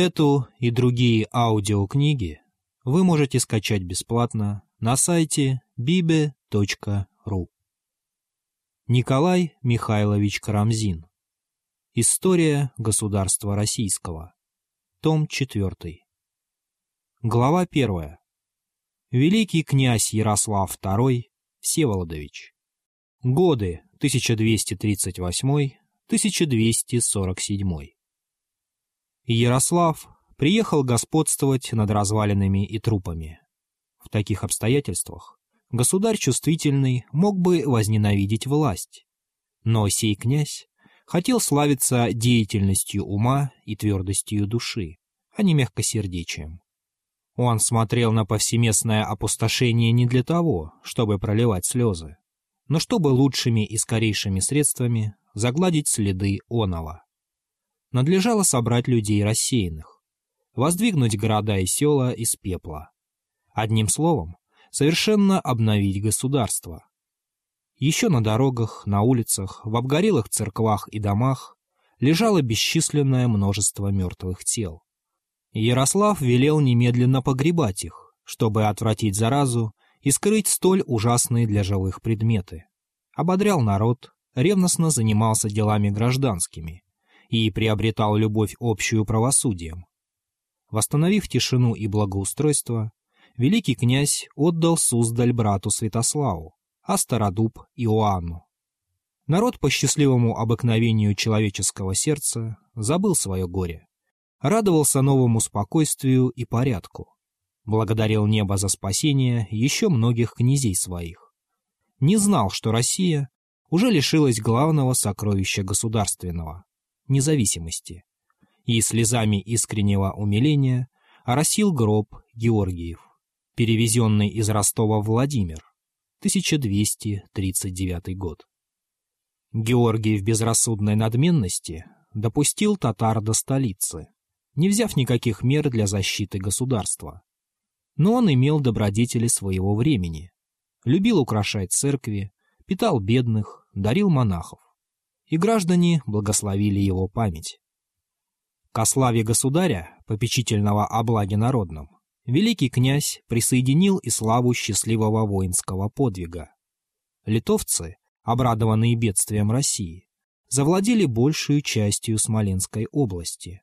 Эту и другие аудиокниги вы можете скачать бесплатно на сайте bibe.ru. Николай Михайлович Карамзин. История государства российского. Том 4. Глава 1. Великий князь Ярослав II Всеволодович. Годы 1238-1247. Ярослав приехал господствовать над развалинами и трупами. В таких обстоятельствах государь чувствительный мог бы возненавидеть власть. Но сей князь хотел славиться деятельностью ума и твердостью души, а не мягкосердечием. Он смотрел на повсеместное опустошение не для того, чтобы проливать слезы, но чтобы лучшими и скорейшими средствами загладить следы оного надлежало собрать людей рассеянных, воздвигнуть города и села из пепла. Одним словом, совершенно обновить государство. Еще на дорогах, на улицах, в обгорелых церквах и домах лежало бесчисленное множество мертвых тел. Ярослав велел немедленно погребать их, чтобы отвратить заразу и скрыть столь ужасные для живых предметы. Ободрял народ, ревностно занимался делами гражданскими, и приобретал любовь общую правосудием. Восстановив тишину и благоустройство, великий князь отдал Суздаль брату Святославу, а Стародуб — Иоанну. Народ по счастливому обыкновению человеческого сердца забыл свое горе, радовался новому спокойствию и порядку, благодарил небо за спасение еще многих князей своих. Не знал, что Россия уже лишилась главного сокровища государственного независимости, и слезами искреннего умиления оросил гроб Георгиев, перевезенный из Ростова в Владимир, 1239 год. Георгий в безрассудной надменности допустил татар до столицы, не взяв никаких мер для защиты государства. Но он имел добродетели своего времени, любил украшать церкви, питал бедных, дарил монахов и граждане благословили его память. Ко славе государя, попечительного о благе народном, великий князь присоединил и славу счастливого воинского подвига. Литовцы, обрадованные бедствием России, завладели большую частью Смоленской области.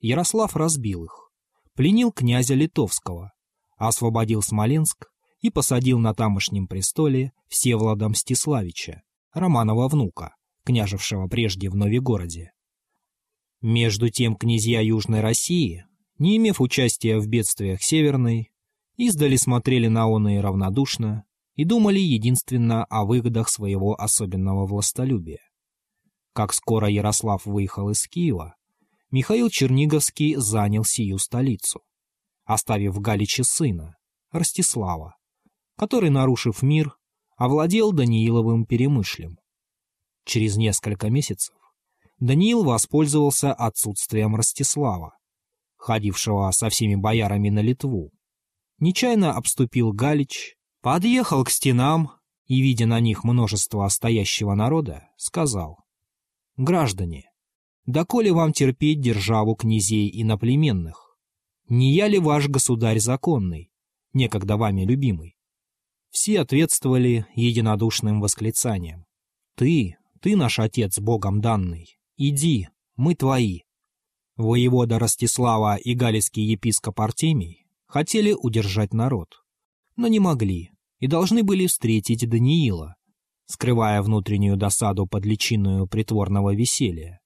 Ярослав разбил их, пленил князя Литовского, освободил Смоленск и посадил на тамошнем престоле Всеволода Мстиславича, Романова внука, княжевшего прежде в Новигороде. Между тем князья Южной России, не имев участия в бедствиях Северной, издали смотрели на оные равнодушно и думали единственно о выгодах своего особенного властолюбия. Как скоро Ярослав выехал из Киева, Михаил Черниговский занял сию столицу, оставив в Галиче сына, Ростислава, который, нарушив мир, овладел Данииловым перемышлем. Через несколько месяцев Даниил воспользовался отсутствием Ростислава, ходившего со всеми боярами на Литву. Нечаянно обступил Галич, подъехал к стенам и, видя на них множество стоящего народа, сказал «Граждане, доколе вам терпеть державу князей и наплеменных? Не я ли ваш государь законный, некогда вами любимый?» Все ответствовали единодушным восклицанием. «Ты, ты наш отец Богом данный. Иди, мы твои». Воевода Ростислава и галицкий епископ Артемий хотели удержать народ, но не могли и должны были встретить Даниила, скрывая внутреннюю досаду под личиною притворного веселья.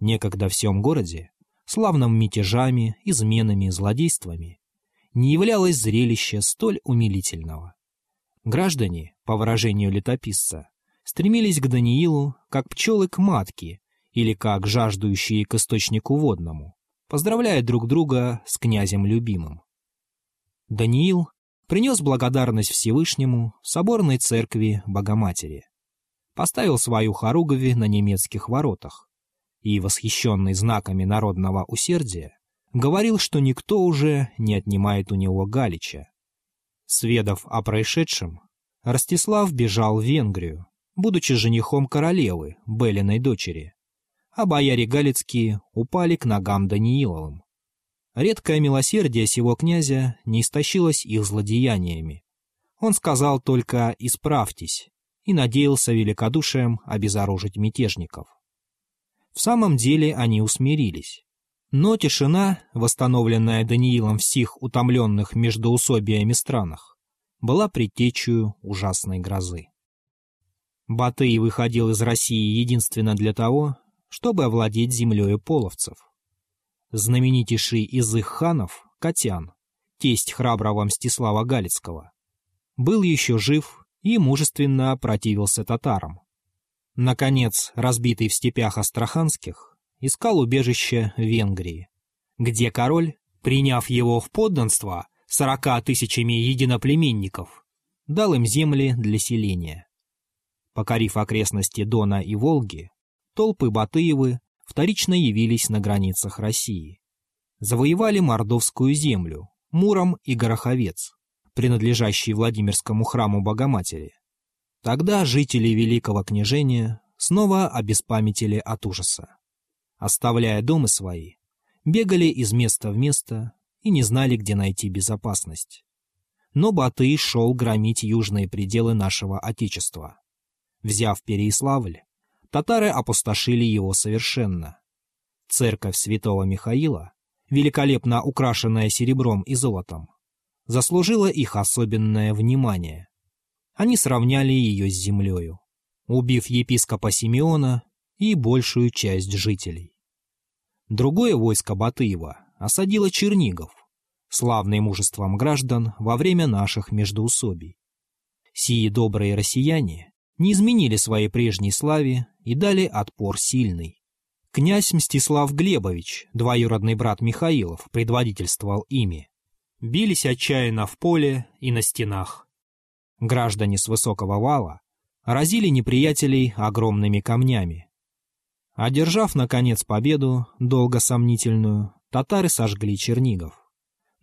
Некогда в всем городе, славным мятежами, изменами, злодействами, не являлось зрелище столь умилительного. Граждане, по выражению летописца, стремились к Даниилу, как пчелы к матке или как жаждущие к источнику водному, поздравляя друг друга с князем любимым. Даниил принес благодарность Всевышнему соборной церкви Богоматери, поставил свою хоругви на немецких воротах и, восхищенный знаками народного усердия, говорил, что никто уже не отнимает у него Галича. Сведав о происшедшем, Ростислав бежал в Венгрию, будучи женихом королевы, Белиной дочери, а бояре Галицкие упали к ногам Данииловым, Редкое милосердие сего князя не истощилось их злодеяниями. Он сказал только «исправьтесь» и надеялся великодушием обезоружить мятежников. В самом деле они усмирились. Но тишина, восстановленная Даниилом в сих утомленных междоусобиями странах, была предтечью ужасной грозы. Батый выходил из России единственно для того, чтобы овладеть землей половцев. Знаменитейший из их ханов, Катян, тесть храброго Мстислава Галицкого, был еще жив и мужественно противился татарам. Наконец, разбитый в степях астраханских, искал убежище в Венгрии, где король, приняв его в подданство сорока тысячами единоплеменников, дал им земли для селения. Покорив окрестности Дона и Волги, толпы Батыевы вторично явились на границах России. Завоевали Мордовскую землю, Муром и Гороховец, принадлежащий Владимирскому храму Богоматери. Тогда жители Великого княжения снова обеспамятили от ужаса. Оставляя дома свои, бегали из места в место и не знали, где найти безопасность. Но Батый шел громить южные пределы нашего Отечества. Взяв Переиславль, татары опустошили его совершенно. Церковь святого Михаила, великолепно украшенная серебром и золотом, заслужила их особенное внимание они сравняли ее с землею, убив епископа Симеона и большую часть жителей. Другое войско Батыева осадило Чернигов, славный мужеством граждан во время наших междоусобий. Сии добрые россияне не изменили своей прежней славе и дали отпор сильный. Князь Мстислав Глебович, двоюродный брат Михаилов, предводительствовал ими. Бились отчаянно в поле и на стенах. Граждане с высокого вала разили неприятелей огромными камнями. Одержав, наконец, победу, долго сомнительную, татары сожгли Чернигов.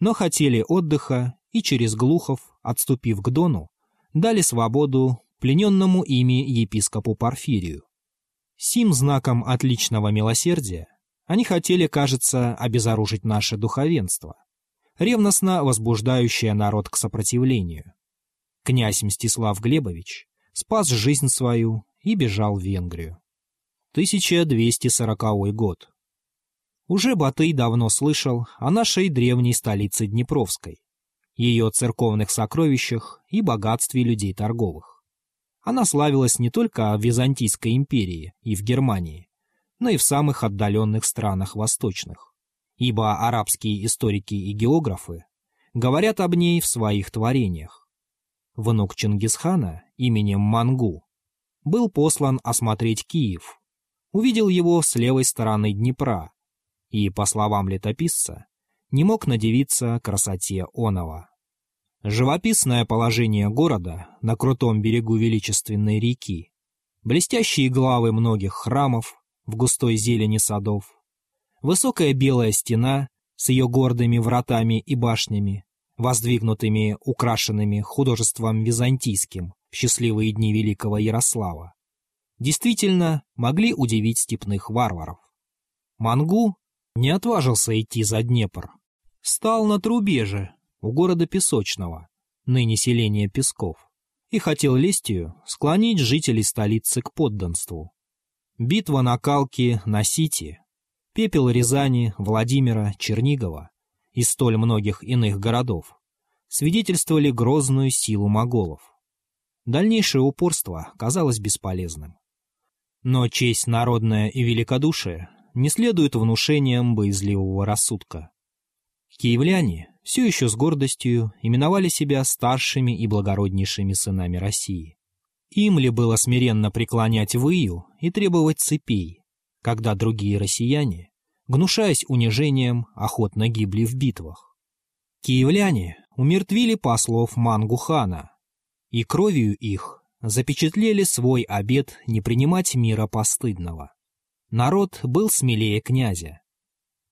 Но хотели отдыха и через Глухов, отступив к Дону, дали свободу плененному ими епископу Порфирию. Сим знаком отличного милосердия они хотели, кажется, обезоружить наше духовенство, ревностно возбуждающее народ к сопротивлению. Князь Мстислав Глебович спас жизнь свою и бежал в Венгрию. 1240 год. Уже Батый давно слышал о нашей древней столице Днепровской, ее церковных сокровищах и богатстве людей торговых. Она славилась не только в Византийской империи и в Германии, но и в самых отдаленных странах восточных, ибо арабские историки и географы говорят об ней в своих творениях внук Чингисхана именем Мангу, был послан осмотреть Киев. Увидел его с левой стороны Днепра и, по словам летописца, не мог надевиться красоте Онова. Живописное положение города на крутом берегу величественной реки, блестящие главы многих храмов в густой зелени садов, высокая белая стена с ее гордыми вратами и башнями, воздвигнутыми, украшенными художеством византийским в счастливые дни великого Ярослава, действительно могли удивить степных варваров. Мангу не отважился идти за Днепр. Стал на трубе же, у города Песочного, ныне селение Песков, и хотел лестью склонить жителей столицы к подданству. Битва на Калке, на Сити, пепел Рязани, Владимира, Чернигова и столь многих иных городов свидетельствовали грозную силу моголов. Дальнейшее упорство казалось бесполезным. Но честь народная и великодушие не следуют внушениям боязливого рассудка. Киевляне все еще с гордостью именовали себя старшими и благороднейшими сынами России. Им ли было смиренно преклонять выю и требовать цепей, когда другие россияне гнушаясь унижением, охотно гибли в битвах. Киевляне умертвили послов Мангухана, и кровью их запечатлели свой обет не принимать мира постыдного. Народ был смелее князя,